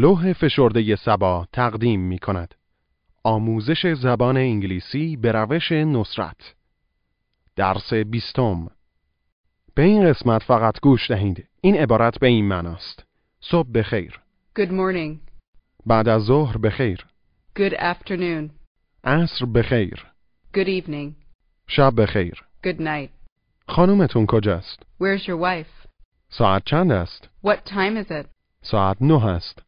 لوح فشرده سبا تقدیم می کند. آموزش زبان انگلیسی به روش نصرت. درس بیستم. به این قسمت فقط گوش دهید. این عبارت به این معناست. صبح بخیر. Good morning. بعد از ظهر بخیر. Good afternoon. عصر بخیر. Good evening. شب بخیر. Good night. خانومتون کجاست؟ Where's your wife? ساعت چند است؟ What time is it? ساعت نه است.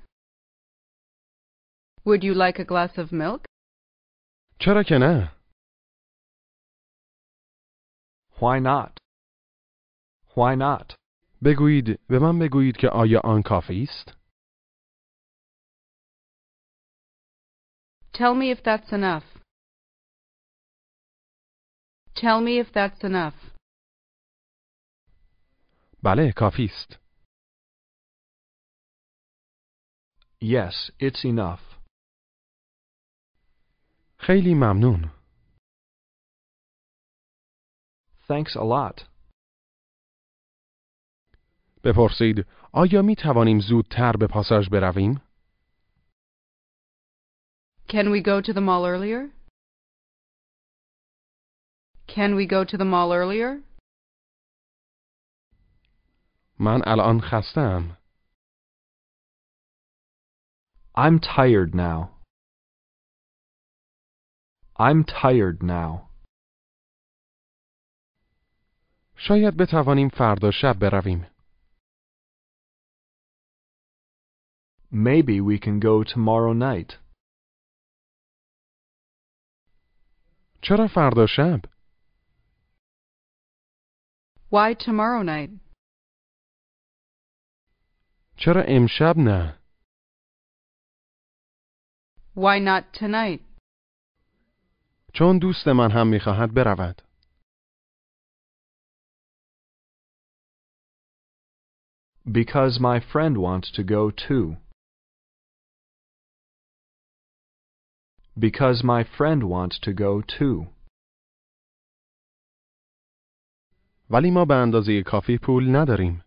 Would you like a glass of milk? چرا که نه؟ Why not? Why not? بگویید به من بگویید که آیا آن کافی است؟ Tell me if that's enough. Tell me if that's enough. بله کافی است. Yes, it's enough. خیلی ممنون. Thanks a lot. بپرسید آیا می توانیم زودتر به پاساژ برویم؟ Can we go to the mall earlier? Can we go to the mall earlier? من الان خستم. I'm tired now. I'm tired now. شاید بتوانیم فردا شب برویم. Maybe we can go tomorrow night. چرا فردا شب؟ Why tomorrow night? چرا امشب نه؟ Why not tonight? چون دوست من هم میخواهد برود. Because my friend wants to go too. Because my friend wants to go too. ولی ما به اندازه کافی پول نداریم.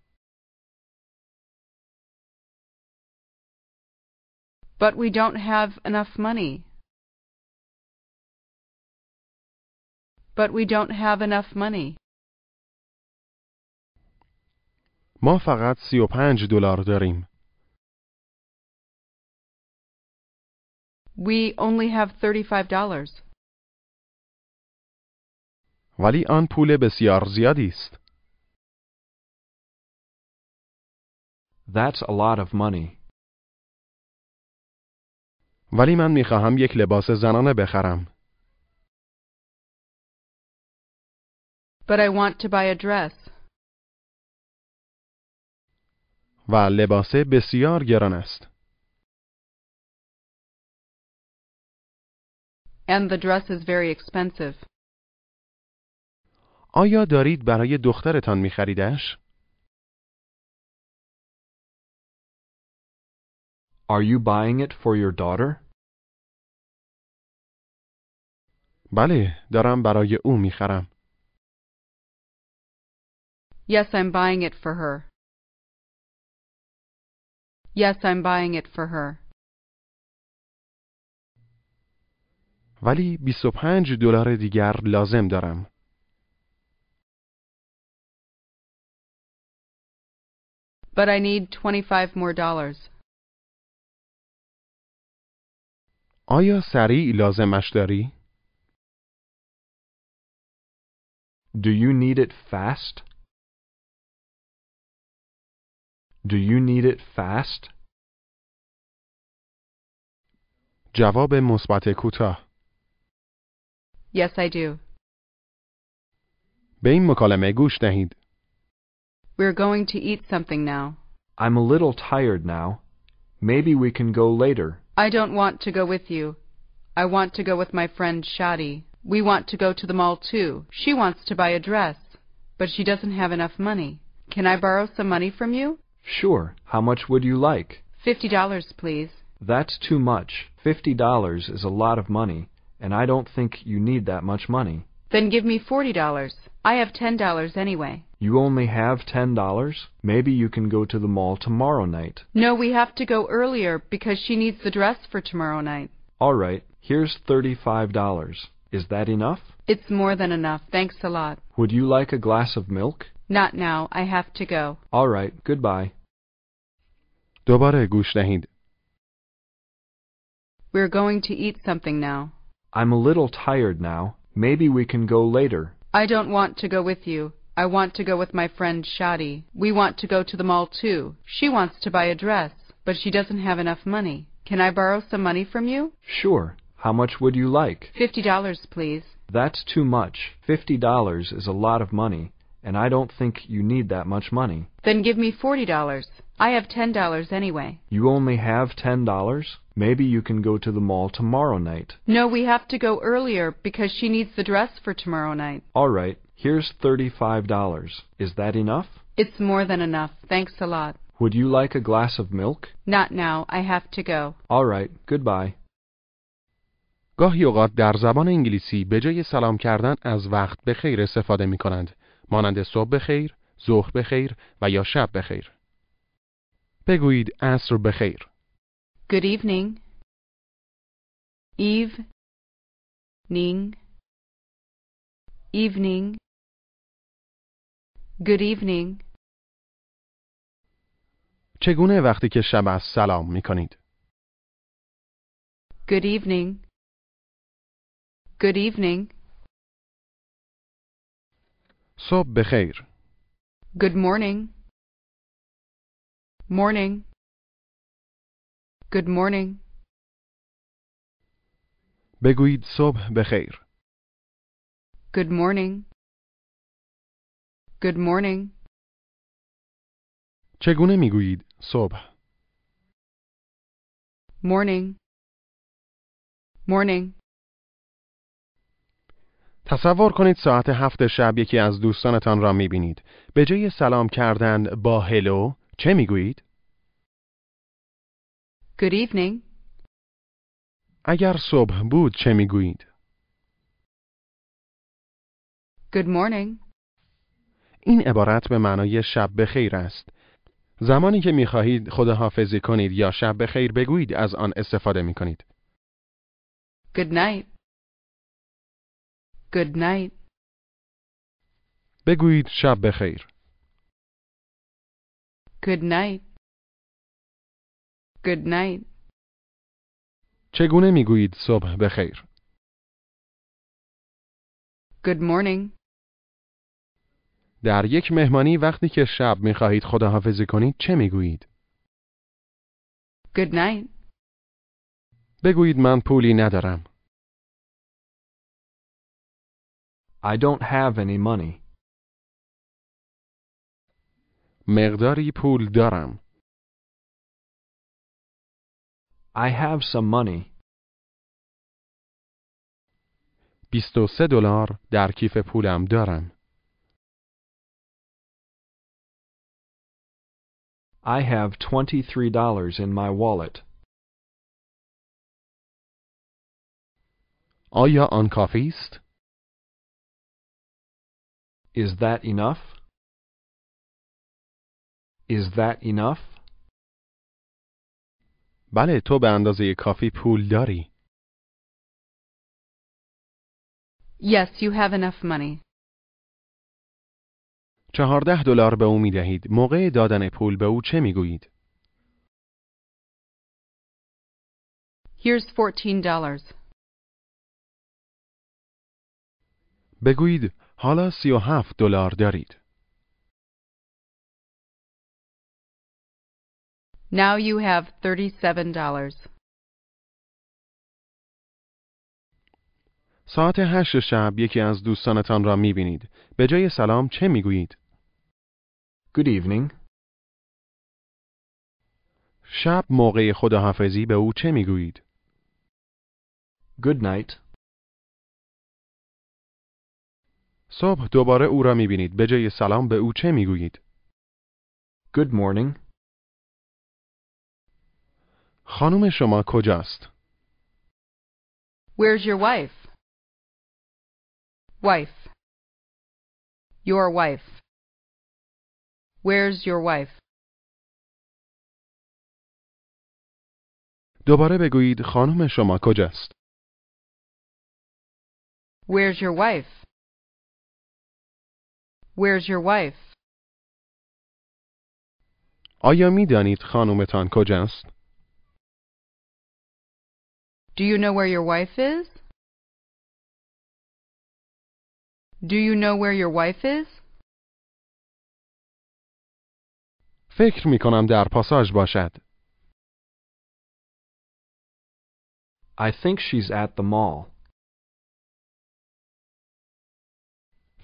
But we don't have enough money. but we don't have enough money. ما فقط 35 دلار داریم. We only have 35 dollars. ولی آن پول بسیار زیادی است. That's a lot of money. ولی من می خواهم یک لباس زنانه بخرم. But I want to buy a dress. و لباس بسیار گران است. And the dress is very expensive. آیا دارید برای دخترتان میخریدش؟ Are you buying it for your daughter? بله، دارم برای او می‌خرم. Yes, I'm buying it for her. Yes, I'm buying it for her. ولی 25 دلار دیگر لازم دارم. But I need twenty-five more dollars. آیا سریع لازمش داری؟ Do you need it fast? Do you need it fast? جواب مثبت کوتاه. Yes, I do. به این مکالمه گوش دهید. We're going to eat something now. I'm a little tired now. Maybe we can go later. I don't want to go with you. I want to go with my friend Shadi. We want to go to the mall too. She wants to buy a dress, but she doesn't have enough money. Can I borrow some money from you? Sure. How much would you like? Fifty dollars, please. That's too much. Fifty dollars is a lot of money, and I don't think you need that much money. Then give me forty dollars. I have ten dollars anyway. You only have ten dollars? Maybe you can go to the mall tomorrow night. No, we have to go earlier because she needs the dress for tomorrow night. All right, here's thirty-five dollars. Is that enough? It's more than enough. Thanks a lot. Would you like a glass of milk? Not now. I have to go. All right, goodbye. دوباره گوش دهید. We're going to eat something now. I'm a little tired now. Maybe we can go later. I don't want to go with you. I want to go with my friend Shadi. We want to go to the mall too. She wants to buy a dress, but she doesn't have enough money. Can I borrow some money from you? Sure. How much would you like? Fifty dollars, please. That's too much. Fifty dollars is a lot of money, and I don't think you need that much money. Then give me forty dollars. I have ten dollars anyway. You only have ten dollars? Maybe you can go to the mall tomorrow night. No, we have to go earlier because she needs the dress for tomorrow night. All right, here's thirty-five dollars. Is that enough? It's more than enough. Thanks a lot. Would you like a glass of milk? Not now. I have to go. All right, goodbye. گاهی اوقات در زبان انگلیسی به جای سلام کردن از وقت به خیر استفاده می کنند. مانند صبح بخیر، ظهر بخیر و یا شب بخیر. بگویید عصر بخیر. Good evening. Eve. Ning. Evening. Good evening. چگونه وقتی که شب است سلام می کنید؟ Good evening. Good evening. صبح بخیر. Good morning. Morning. Good morning. بگویید صبح بخیر. Good morning. Good morning. چگونه می گویید صبح؟ Morning. Morning. تصور کنید ساعت هفت شب یکی از دوستانتان را می بینید. به جای سلام کردن با هلو چه می گویید؟ Good evening. اگر صبح بود چه می گویید؟ Good morning. این عبارت به معنای شب بخیر است. زمانی که می خواهید خداحافظی کنید یا شب بخیر بگویید از آن استفاده می کنید. Good night. Good night. بگویید شب بخیر. Good night. Good night. چگونه می گویید صبح بخیر؟ Good morning. در یک مهمانی وقتی که شب می خواهید خداحافظی کنید چه می گویید؟ Good night. بگویید من پولی ندارم. I don't have any money. مقداری پول دارم. I have some money. 23 دلار در کیف پولم دارم. I have twenty-three dollars in my wallet. آیا آن کافی است؟ Is that enough? Is that enough? بله تو به اندازه کافی پول داری. Yes, you have enough money. چهارده دلار به او می دهید. موقع دادن پول به او چه می گویید؟ Here's fourteen dollars. بگویید حالا سی و هفت دلار دارید. Now you have thirty-seven dollars. ساعت هشت شب یکی از دوستانتان را می بینید. به جای سلام چه می گویید؟ Good evening. شب موقع خداحافظی به او چه می‌گویید؟ Good night. صبح دوباره او را می‌بینید به جای سلام به او چه می‌گویید؟ Good morning. خانم شما کجاست؟ Where's your wife? Wife. Your wife. Where's your wife? دوباره بگویید خانم شما کجاست؟ Where's your wife? Where's your wife? آیا میدانید خانومتان کجاست؟ Do you know where your wife is? Do you know where your wife is? فکر می کنم در پاساژ باشد. I think she's at the mall.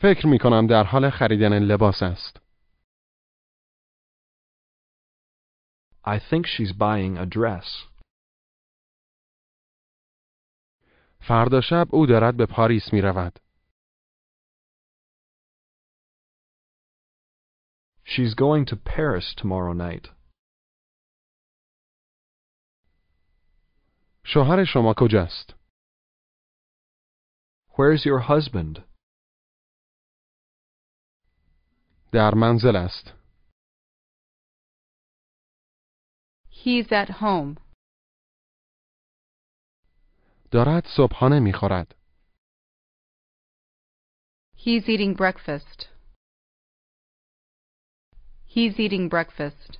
فکر می کنم در حال خریدن لباس است. I think she's buying a dress. فردا شب او دارد به پاریس می رود. She's going to Paris tomorrow night. شوهر شما کجاست؟ Where's your husband? در منزل است. He's at home. دارد صبحانه می خورد. He's eating breakfast. He's eating breakfast.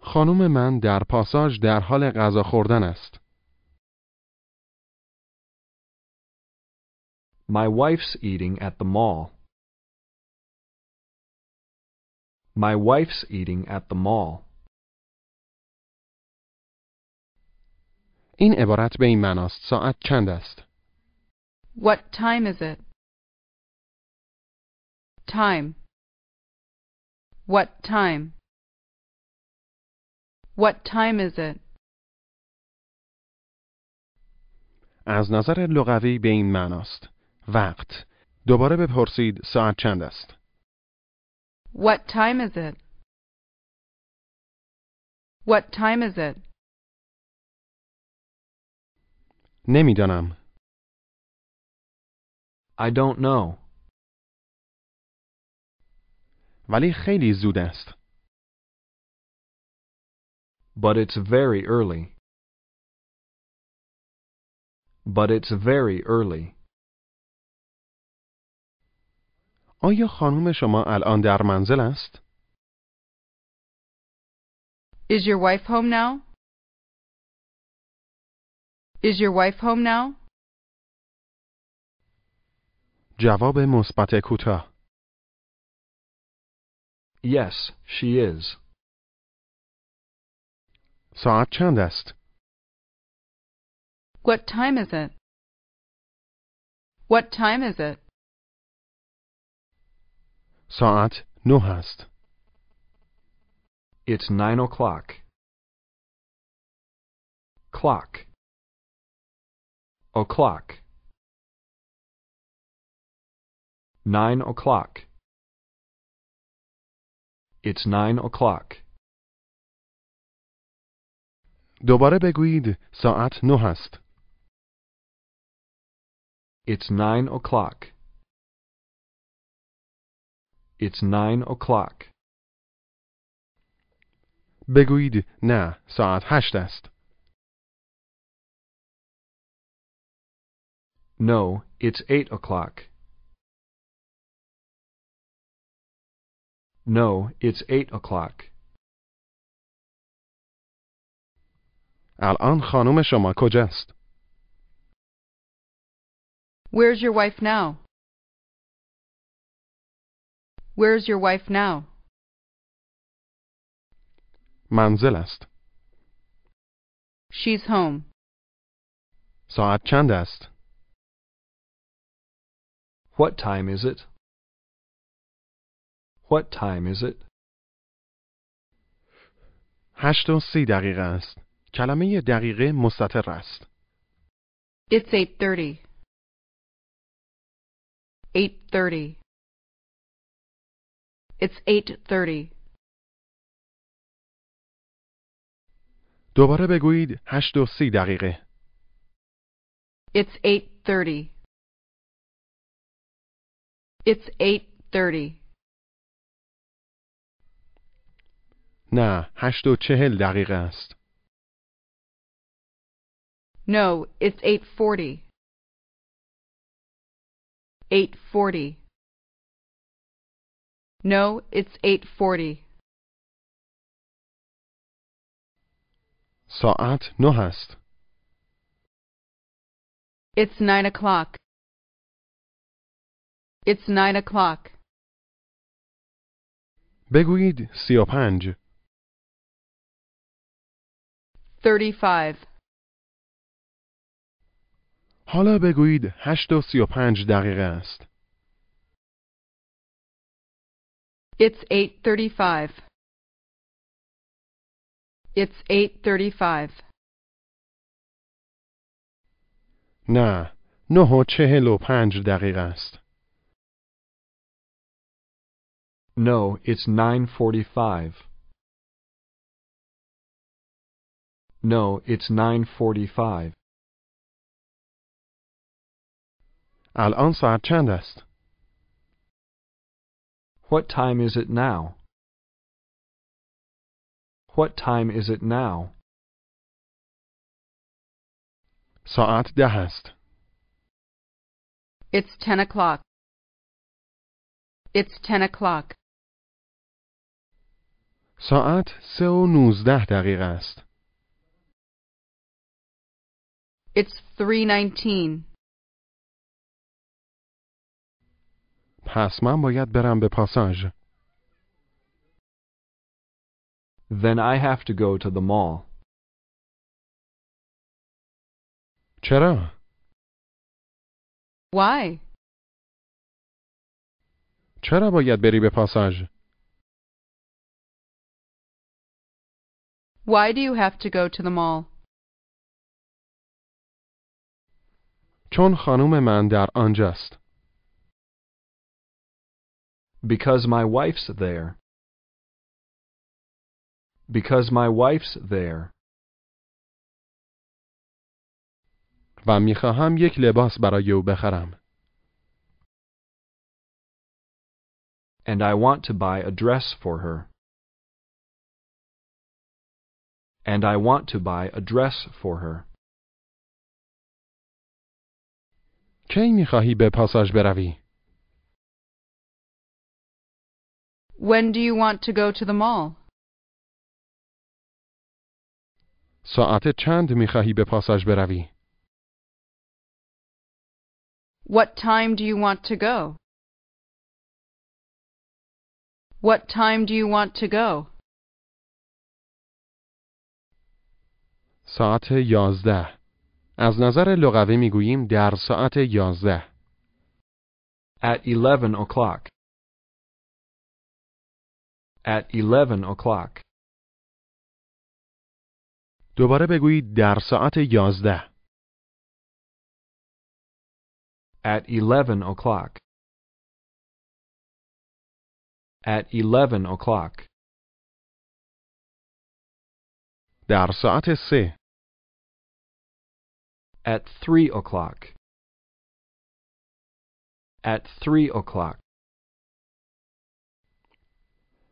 خانم من در پاساژ در حال غذا خوردن است. My wife's eating at the mall. My wife's eating at the mall. این عبارت به این معناست ساعت چند است؟ What time is it? Time. What time? What time is it? از نظر لغوی به این معناست. وقت. دوباره بپرسید ساعت چند است؟ What time is it? What time is it? نمی‌دانم. I don't know. ولی خیلی زود است. But it's very early. But it's very early. آیا خانم شما الان در منزل است؟ Is your wife home now? Is your wife home now? جواب مثبت کوتاه. Yes, she is. ساعت چند است؟ What time is it? What time is it? ساعت نه است. It's nine o'clock. Clock. O'clock. Nine o'clock. It's nine o'clock. دوباره بگویید ساعت نه است. It's nine o'clock. It's nine o'clock. بگویید نه ساعت هشت است. No, it's eight o'clock. No, it's eight o'clock. الان خانم شما کجاست؟ Where's your wife now? Where's your wife now? منزل است. She's home. ساعت چند است؟ What time is it? What time is it? هشت و سی دقیقه است. کلمه دقیقه مستتر است. It's 8.30. 8.30. It's 8.30. دوباره بگویید هشت و سی دقیقه. It's 8.30. It's 8.30. نه، هشت و چهل دقیقه است. No, it's 8.40. 8.40. No, it's 8.40. ساعت نه است. It's 9 o'clock. It's 9 o'clock. بگویید سی و پنج. 35. حالا بگویید هشت و سی و پنج دقیقه است. It's 8.35. It's 8.35. نه، نه و چهل و پنج دقیقه است. No, it's 9.45. No, it's 9.45. الان ساعت چند است؟ What time is it now? What time is it now? ساعت ده است. It's 10 o'clock. It's 10 o'clock. ساعت سه و نوزده دقیقه است. It's 3.19. پس من باید برم به پاساژ. Then I have to go to the mall. چرا؟ Why? چرا باید بری به پاساژ؟ Why do you have to go to the mall? چون خانم من در آنجاست. Because my wife's there. Because my wife's there. و میخواهم یک لباس برای او بخرم. And I want to buy a dress for her. And I want to buy a dress for her. کی میخواهی به پاساژ بروی؟ When do you want to go to the mall? ساعت چند میخواهی به پاساژ بروی؟ What time do you want to go? What time do you want to go? ساعت یازده. از نظر لغوی میگوییم در ساعت یازده. At 11 o'clock. At 11 o'clock. دوباره بگویید در ساعت یازده. At 11 o'clock. At 11 o'clock. در ساعت سه. At 3 o'clock. At 3 o'clock.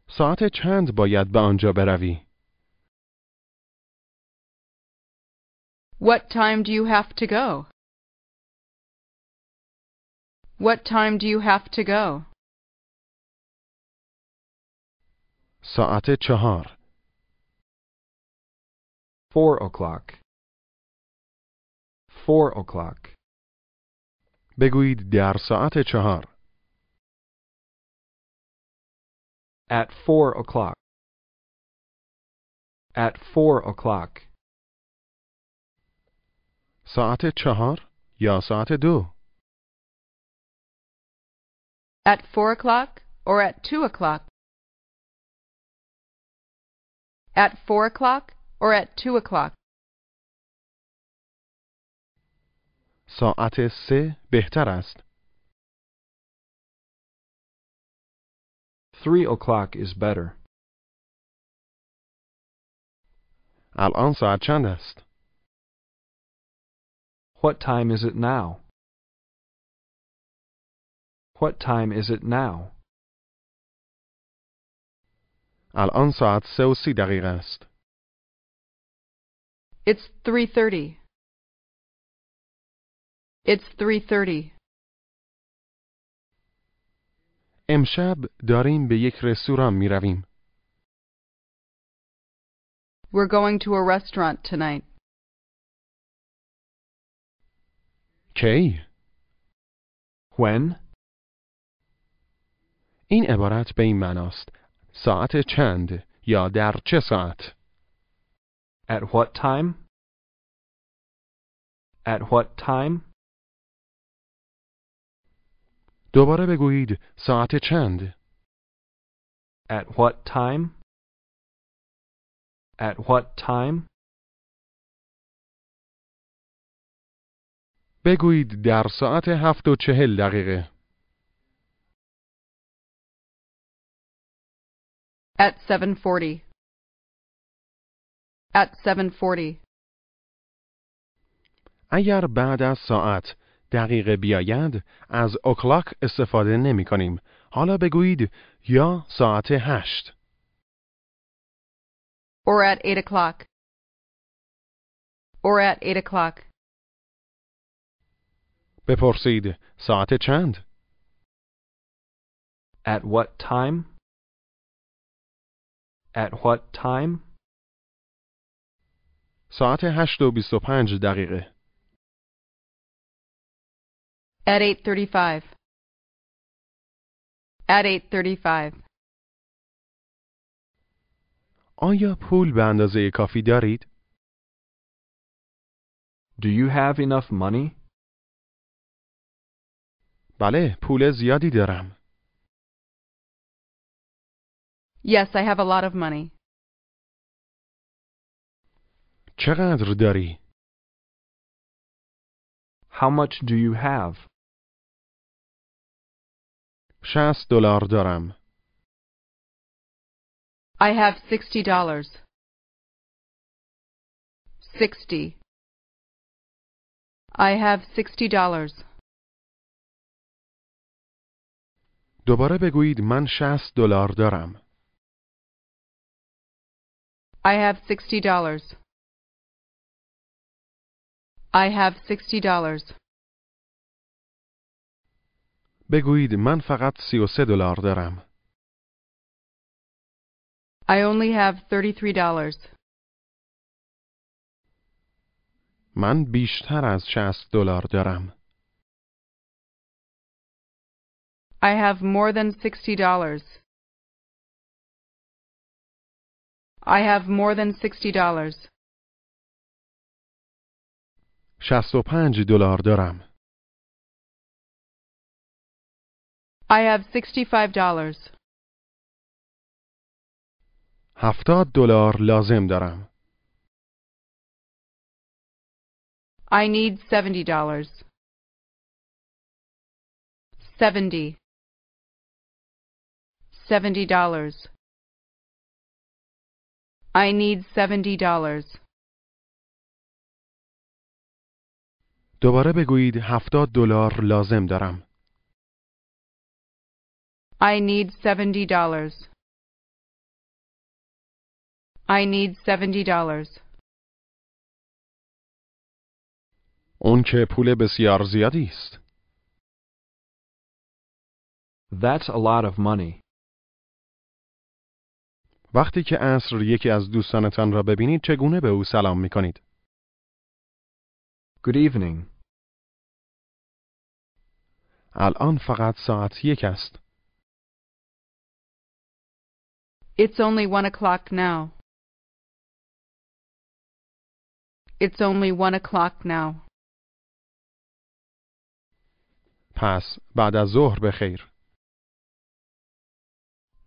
ساعت چند باید به آنجا بروی؟ What time do you have to go? What time do you have to go? ساعت چهار. 4 o'clock. 4 o'clock. بگویید در ساعت چهار. At 4 o'clock. At 4 o'clock. ساعت چهار یا ساعت دو؟ At 4 o'clock or at 2 o'clock? At four o'clock or at two o'clock? ساعت سه بهتر است. three o'clock is better. الآن چند است؟ What time is it now? What time is it now? الآن ساعت سه و سی دقیقه است. It's 3:30. It's 3:30. امشب داریم به یک رستوران می رویم. We're going to a restaurant tonight. کی؟ When? این عبارت به این معناست. ساعت چند یا در چه ساعت؟ At what time? At what time? دوباره بگویید ساعت چند؟ At what time? At what time? بگویید در ساعت هفت و چهل دقیقه. At seven forty. At seven forty. اگر بعد از ساعت دقیقه بیاید از اوکلاک استفاده نمی کنیم. حالا بگویید یا ساعت هشت. Or at eight o'clock. Or at eight o'clock. بپرسید ساعت چند؟ At what time? At what time? ساعت هشت و بیست و پنج دقیقه. At eight thirty-five. At eight thirty-five. آیا پول به اندازه کافی دارید؟ Do you have enough money? بله، پول زیادی دارم. Yes, I have a lot of money. چقدر داری؟ How much do you have? شصت دلار دارم. I have sixty dollars. Sixty. I have sixty dollars. دوباره بگویید من شصت دلار دارم. I have sixty dollars. I have sixty dollars. بگویید من فقط سی و سه دلار دارم. I only have thirty-three dollars. من بیشتر از شصت دلار دارم. I have more than sixty dollars. I have more than sixty dollars. شصت و پنج دلار دارم. I have sixty-five dollars. هفتاد دلار لازم دارم. I need seventy dollars. Seventy. Seventy dollars. I need seventy dollars. دوباره بگویید هفتاد دلار لازم دارم. I need seventy dollars. I need seventy dollars. اون که پول بسیار زیادی است. That's a lot of money. وقتی که عصر یکی از دوستانتان را ببینید چگونه به او سلام می کنید؟ Good evening. الان فقط ساعت یک است. It's only one o'clock now. It's only one o'clock now. پس بعد از ظهر بخیر.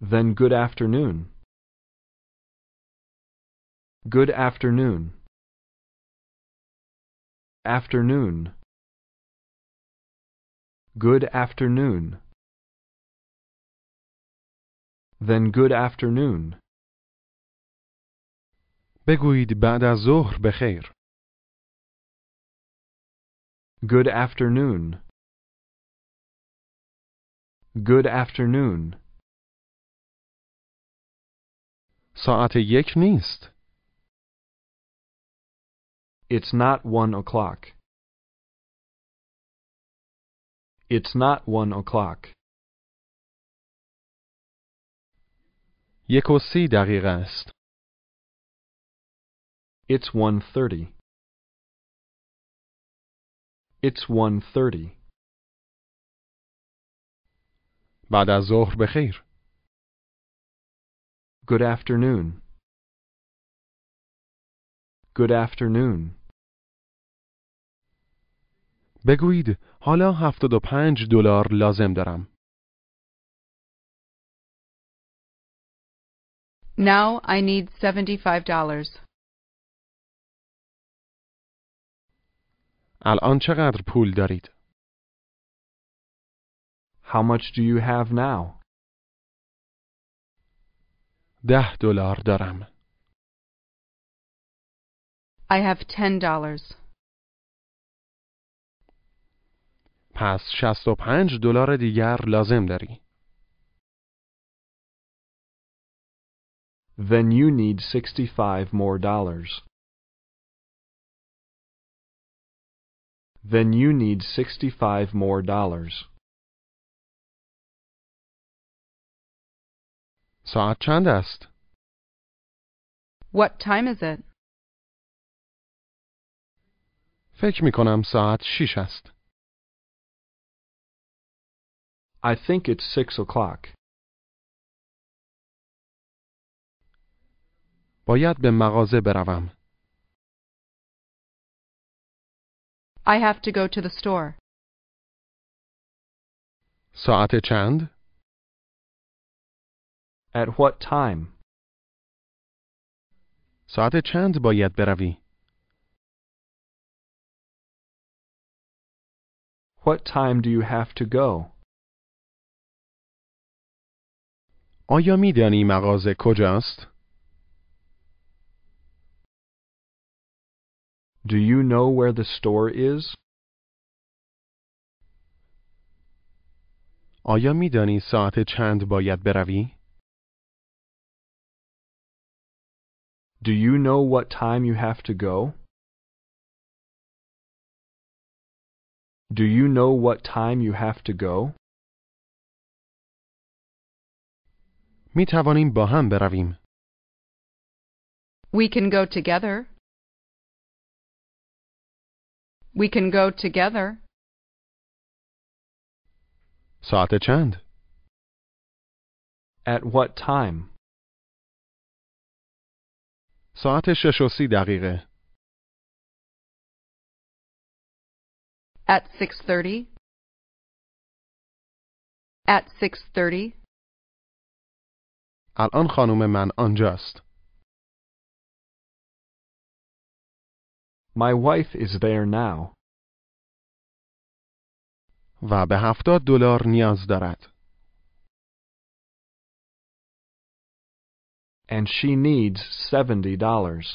Then good afternoon. Good afternoon. Afternoon. Good afternoon. Then good afternoon. بگویید بعد از ظهر بخیر. Good afternoon. Good afternoon. ساعت یک نیست. It's not one o'clock. It's not one o'clock. یک و سی دقیقه است. It's one thirty. It's one thirty. بعد از ظهر بخیر. Good afternoon. Good afternoon. بگویید حالا هفتاد و پنج دلار لازم دارم. Now I need $75. الان چقدر پول دارید؟ How much do you have now? ده دلار دارم. I have $10. پس 65 دلار دیگر لازم داری. Then you need sixty-five more dollars. Then you need sixty-five more dollars. ساعت چند است؟ What time is it? فکر می کنم ساعت 6 است. I think it's six o'clock. باید به مغازه بروم. I have to go to the store. ساعت چند؟ At what time? ساعت چند باید بروی؟ What time do you have to go? آیا می دانی مغازه کجاست؟ Do you know where the store is? آیا می دانی ساعت چند باید بروی؟ Do you know what time you have to go? Do you know what time you have to go? می توانیم با هم برویم. We can go together. We can go together. ساعت چند؟ At what time? ساعت شش و سی دقیقه. At 6.30. At 6.30. الان خانم من آنجاست. My wife is there now. و به هفتاد دلار نیاز دارد. And she needs seventy dollars.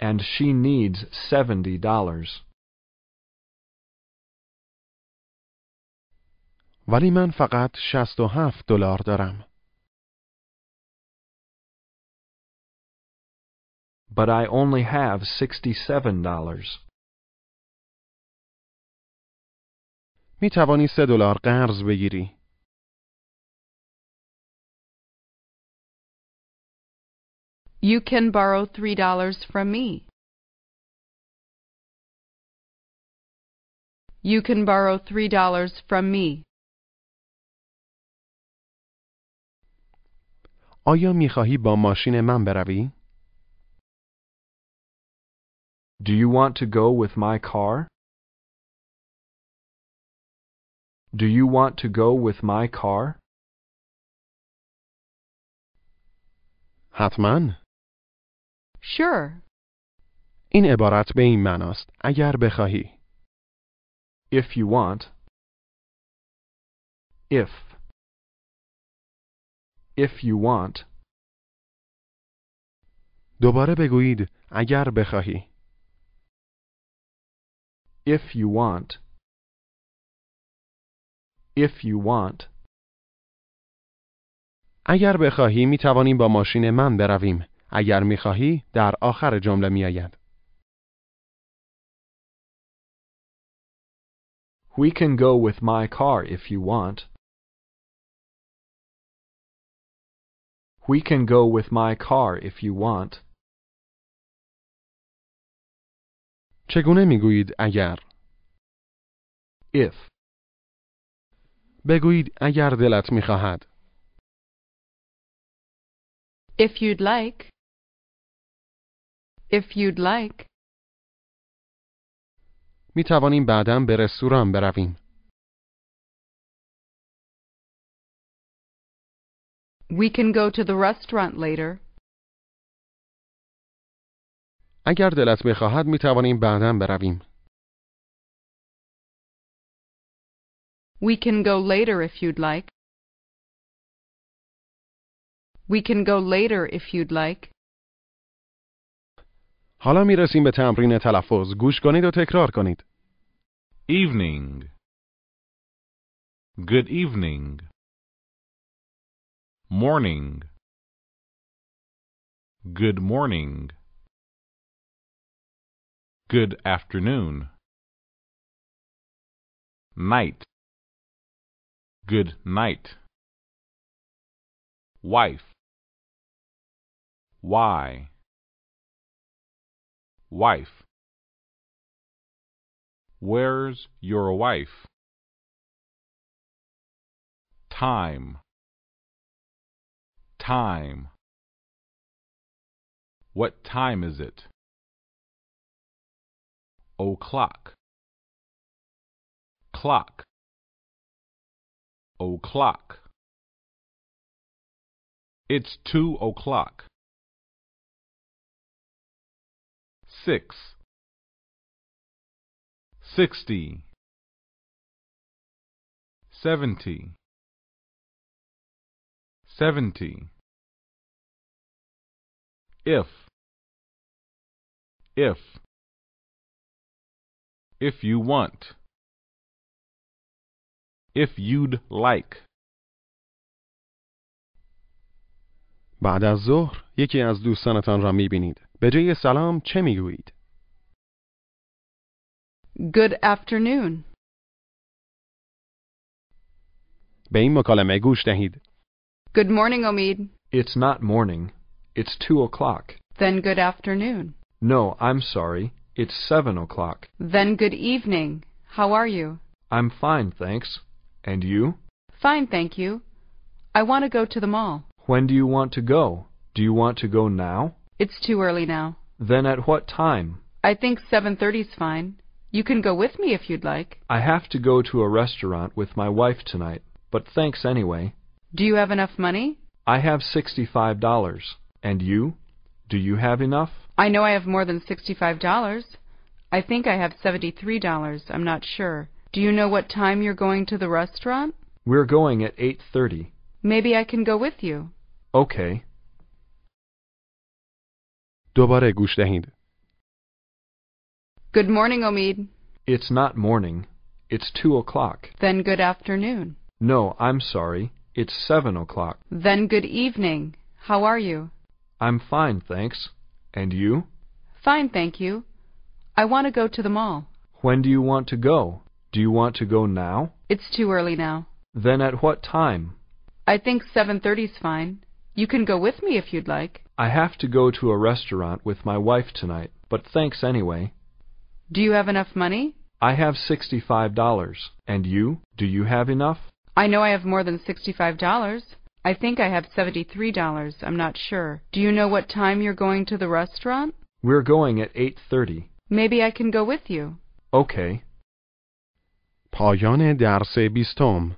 And she needs seventy dollars. ولی من فقط شست و هفت دلار دارم. But I only have sixty-seven dollars. می توانی سه دلار قرض بگیری. You can borrow $3 from me. You can borrow $3 from me. آیا می خواهی با ماشین من بروی؟ Do you want to go with my car? Do you want to go with my car? حتما Sure. این عبارت به این معناست اگر بخواهی If you want. If. If you want. دوباره بگویید اگر بخواهی If you want. If you want. اگر بخواهی می توانیم با ماشین من برویم اگر می خواهی در آخر جمله می آید We can go with my car if you want. We can go with my car if you want. چگونه می گویید اگر If. بگویید اگر دلت می خواهد If you'd like. If you'd like. می توانیم بعدا به رستوران برویم We can go to the restaurant later. اگر دلت بخواهد می توانیم بعدا برویم We can go later if you'd like. We can go later if you'd like. حالا می رسیم به تمرین تلفظ گوش کنید و تکرار کنید Evening. Good evening. Morning. Good morning. Good afternoon. Night. Good night. Wife. Why? Wife. Where's your wife? Time. Time. What time is it? O'clock. Clock. O'clock. It's two o'clock. Six. Sixty. Seventy. Seventy. If. If. If you want. If you'd like. بعد از ظهر یکی از دوستانتان را می بینید به جای سلام چه می گویید Good afternoon. به این مکالمه گوش دهید Good morning, Omid. It's not morning. It's two o'clock. Then good afternoon. No, I'm sorry. It's seven o'clock. Then good evening. How are you? I'm fine, thanks. And you? Fine, thank you. I want to go to the mall. When do you want to go? Do you want to go now? It's too early now. Then at what time? I think 7.30's fine. You can go with me if you'd like. I have to go to a restaurant with my wife tonight, but thanks anyway. Do you have enough money? I have sixty-five dollars. And you? Do you have enough? I know I have more than $65. I think I have $73. I'm not sure. Do you know what time you're going to the restaurant? We're going at eight thirty. Maybe I can go with you. Okay. دوباره گوش دهید Good morning, Omid. It's not morning. It's two o'clock. Then good afternoon. No, I'm sorry. It's seven o'clock. Then good evening. How are you? I'm fine, thanks. And you? Fine, thank you. I want to go to the mall. When do you want to go? Do you want to go now? It's too early now. Then at what time? I think 7.30's fine. You can go with me if you'd like. I have to go to a restaurant with my wife tonight, but thanks anyway. Do you have enough money? I have sixty-five dollars. And you? Do you have enough? I know I have more than $65. I think I have $73. I'm not sure. Do you know what time you're going to the restaurant? We're going at eight thirty. Maybe I can go with you. Okay. پایان درس بیستم